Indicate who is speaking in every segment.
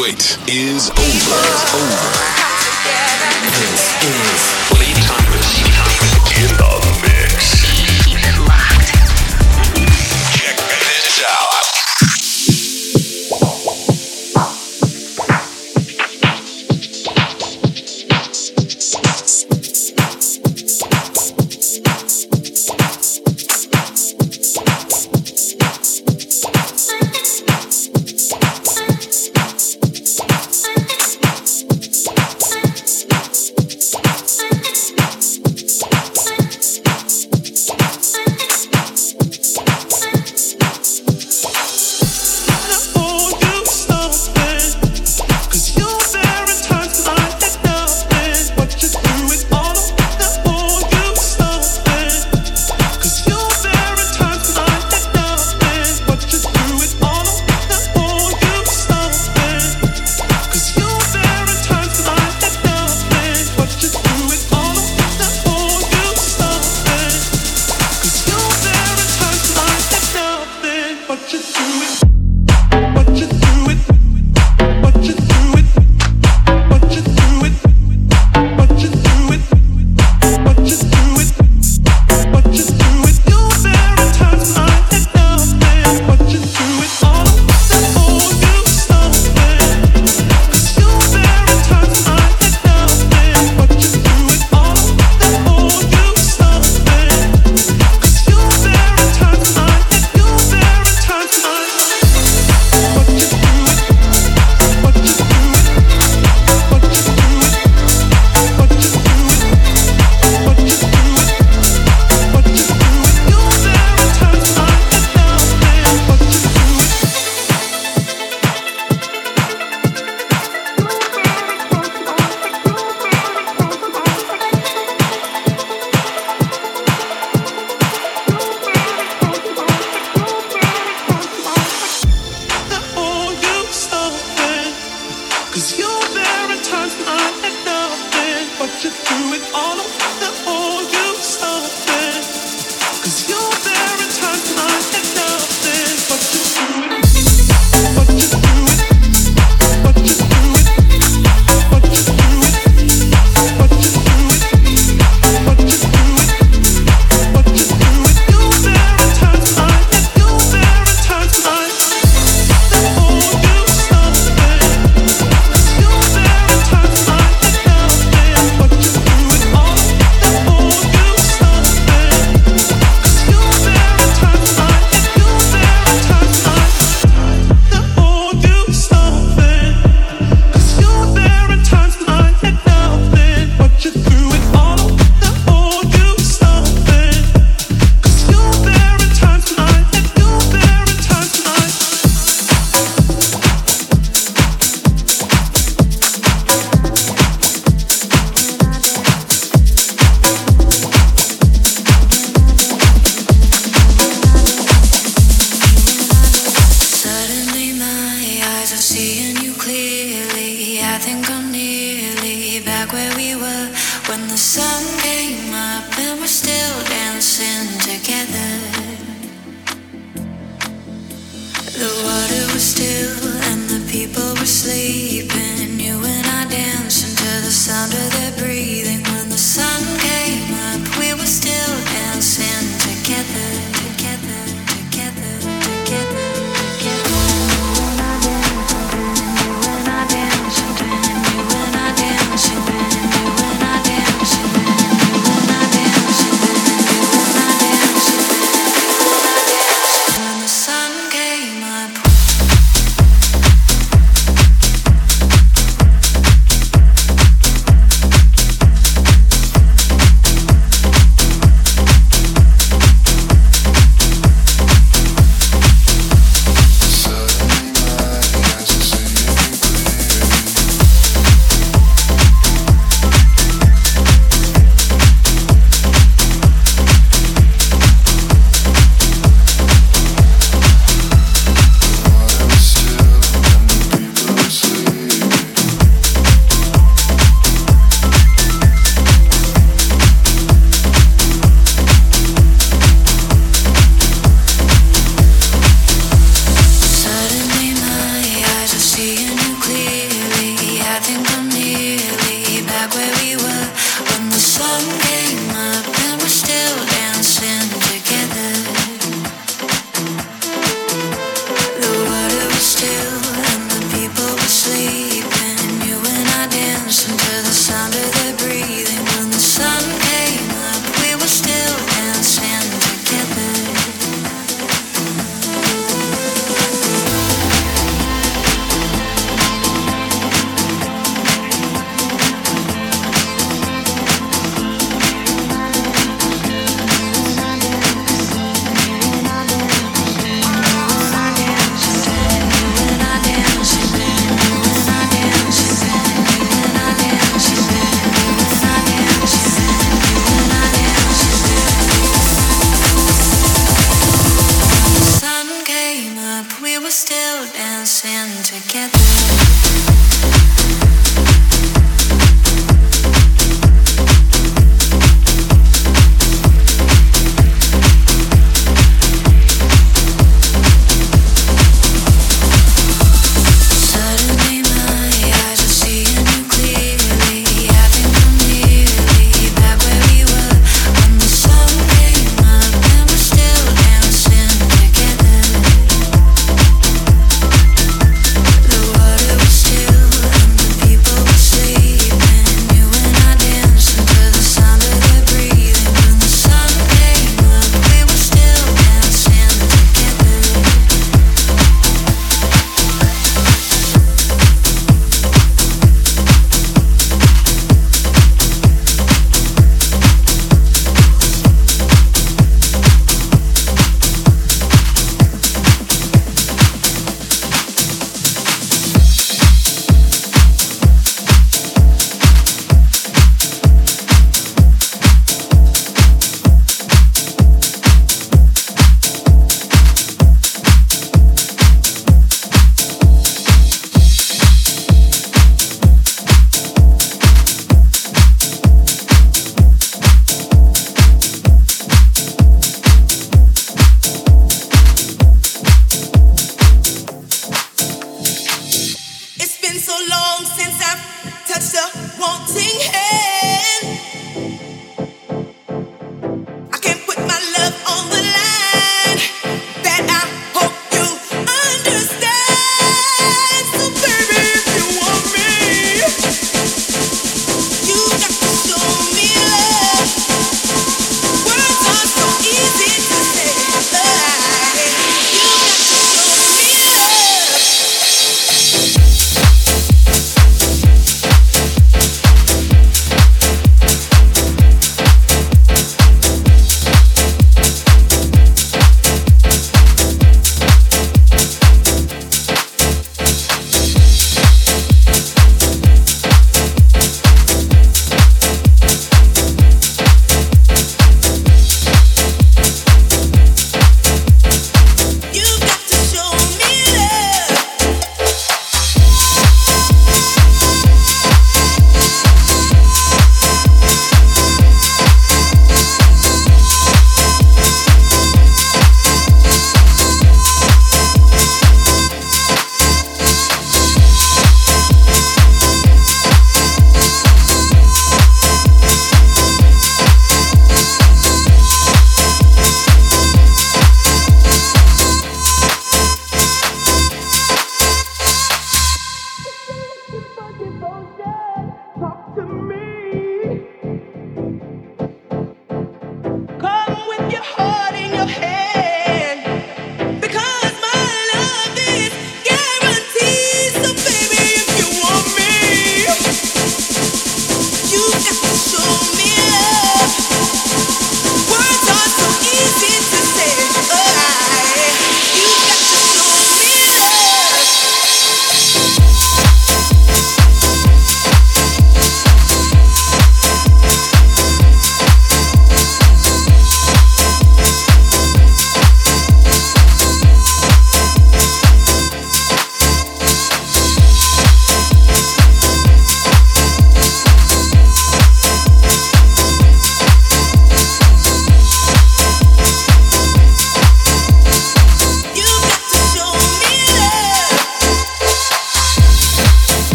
Speaker 1: wait is over. over. This is Playtime in the mix. Check this out.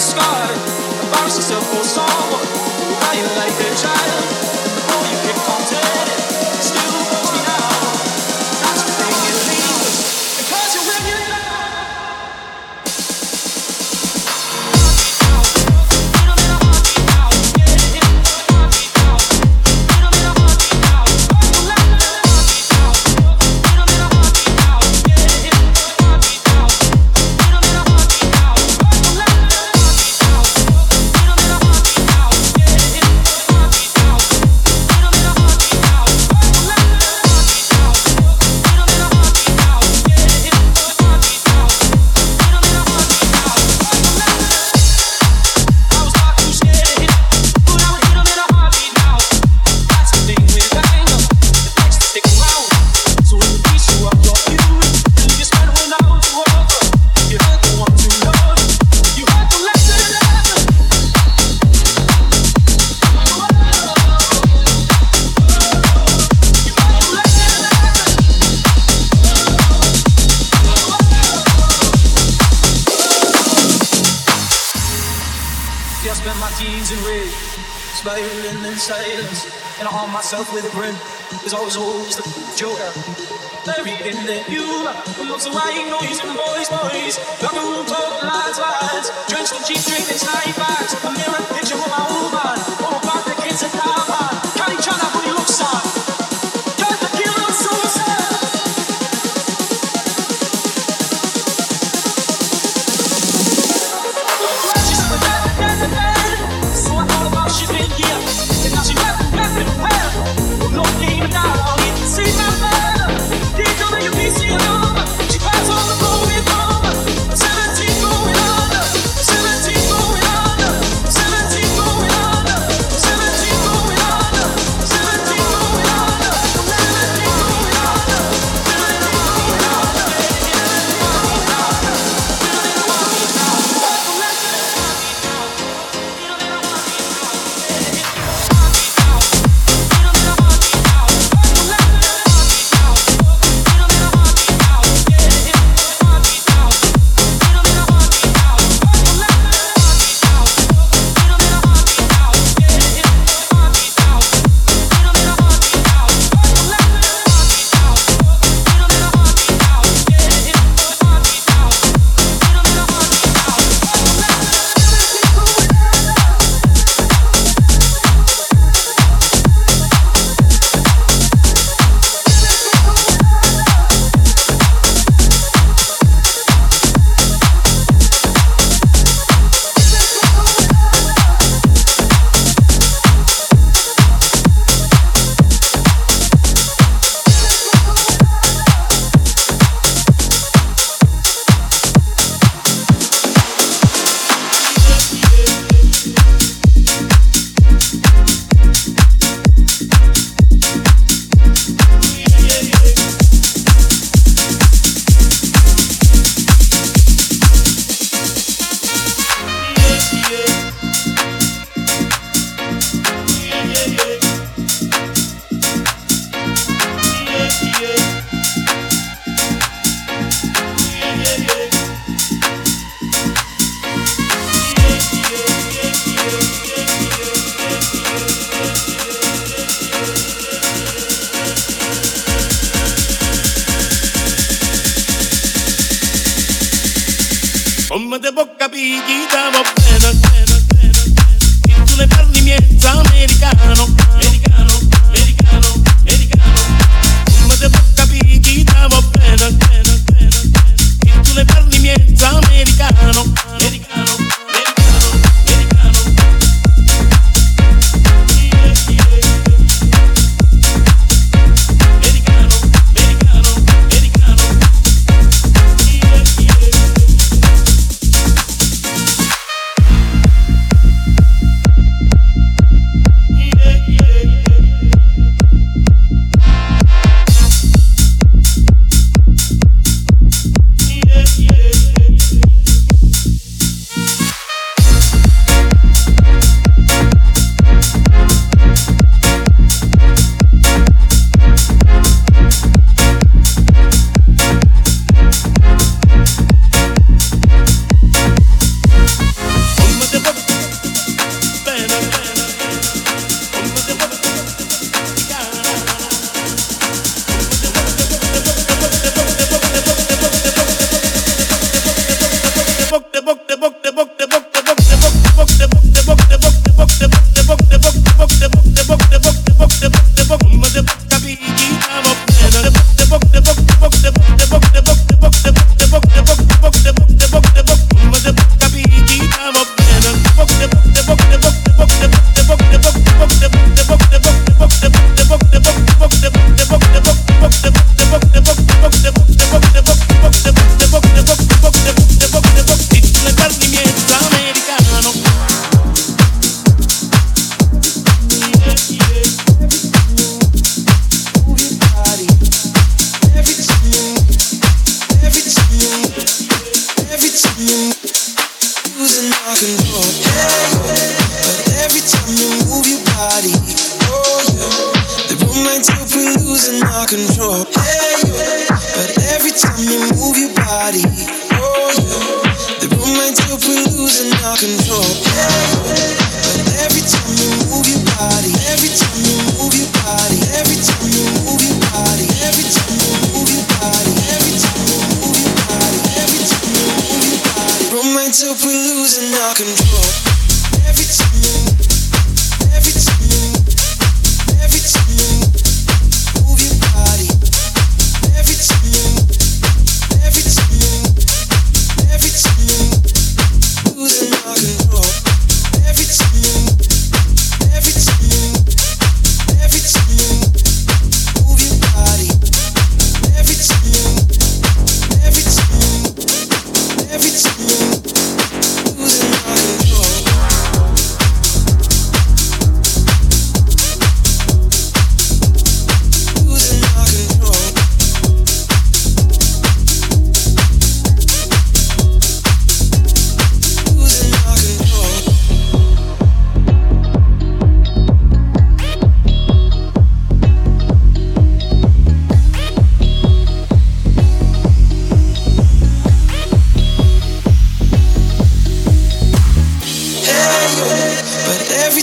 Speaker 2: Scarred, a virus itself goes on, dying like a
Speaker 3: child.
Speaker 4: capiti, stavo bene, bene, bene, tu le parli miezza americano.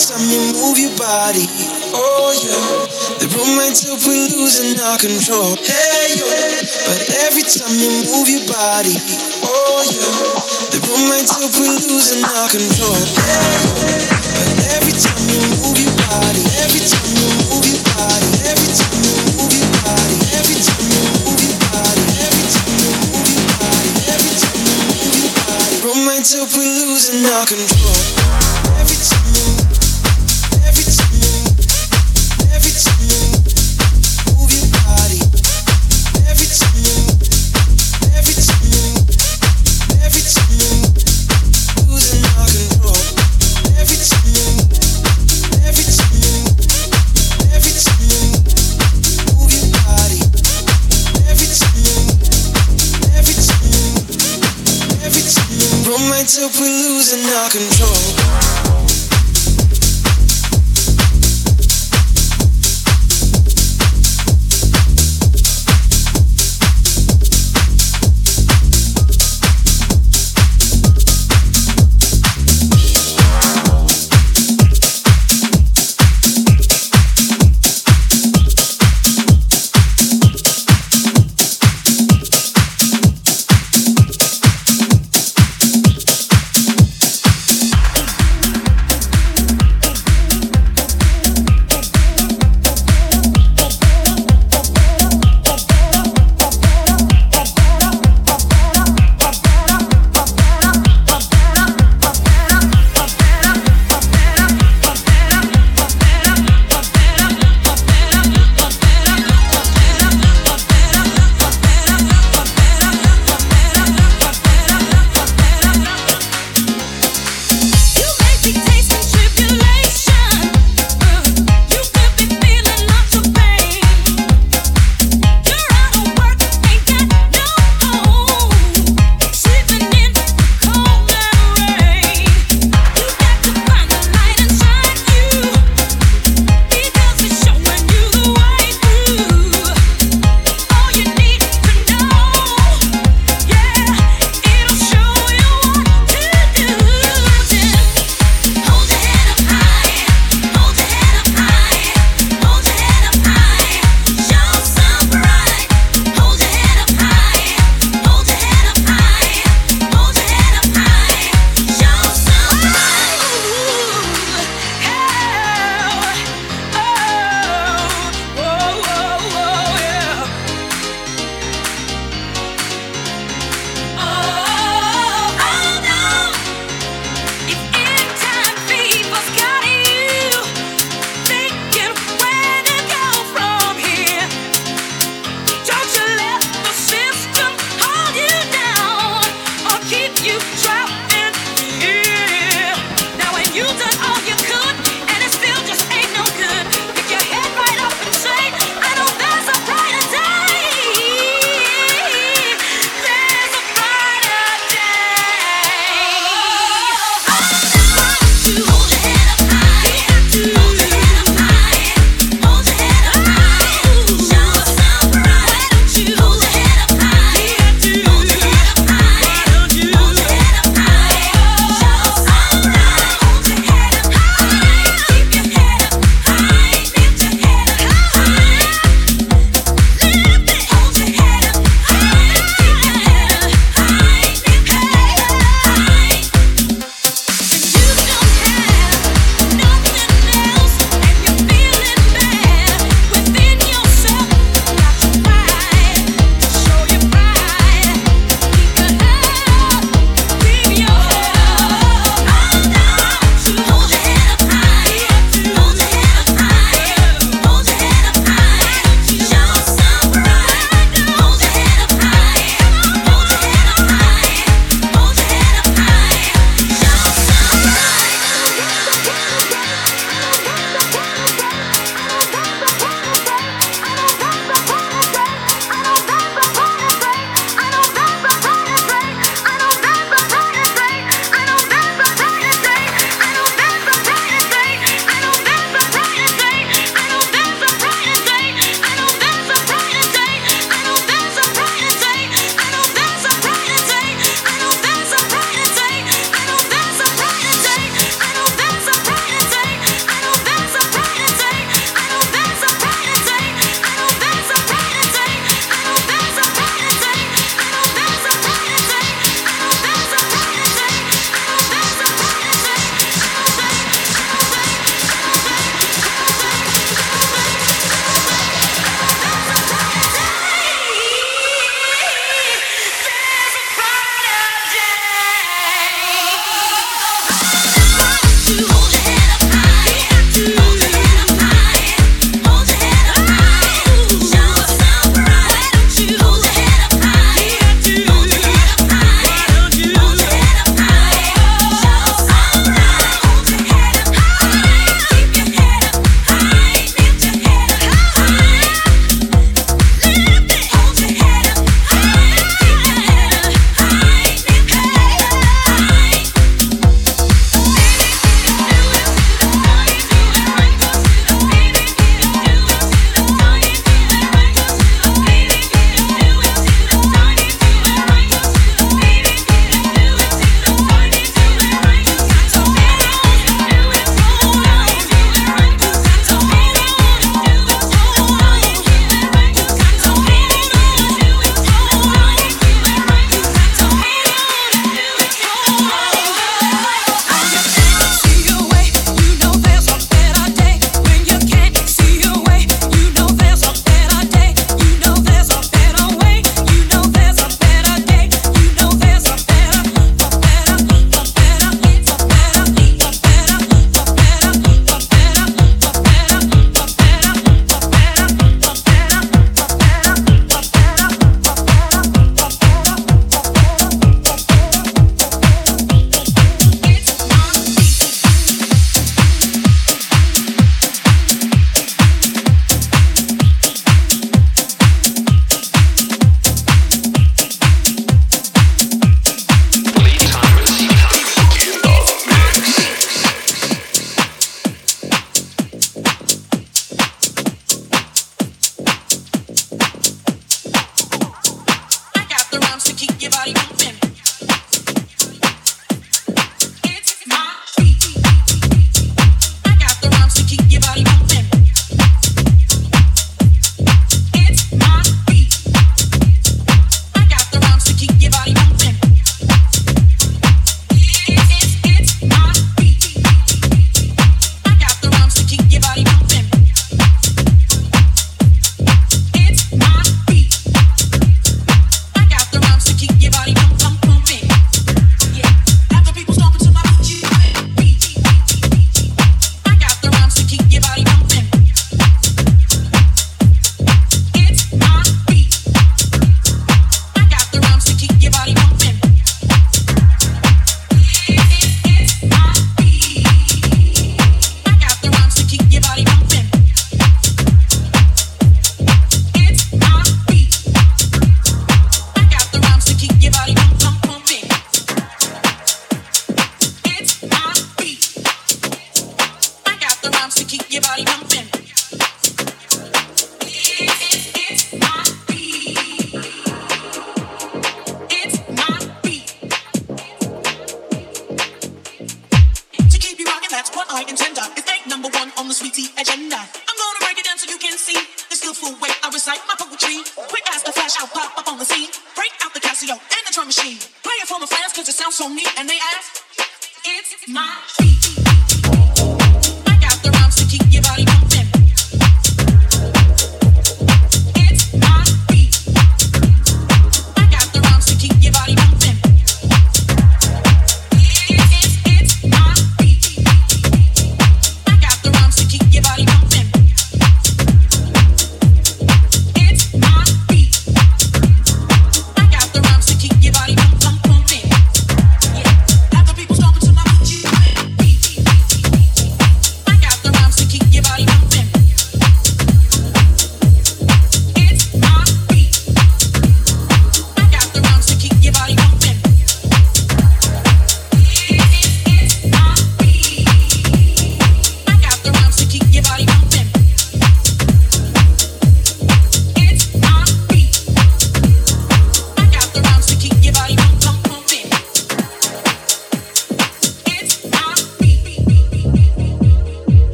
Speaker 5: Time you move your body, oh yeah, the room lights up, we're losing our control. Hey, but every time you move your body, oh yeah, the room lights up, we're losing our control. Hey, but every time you move your body, every time you move your body, every time you move your body, every time you move your body, every time you move your body, every time you move your body, room lights up, we're losing our control.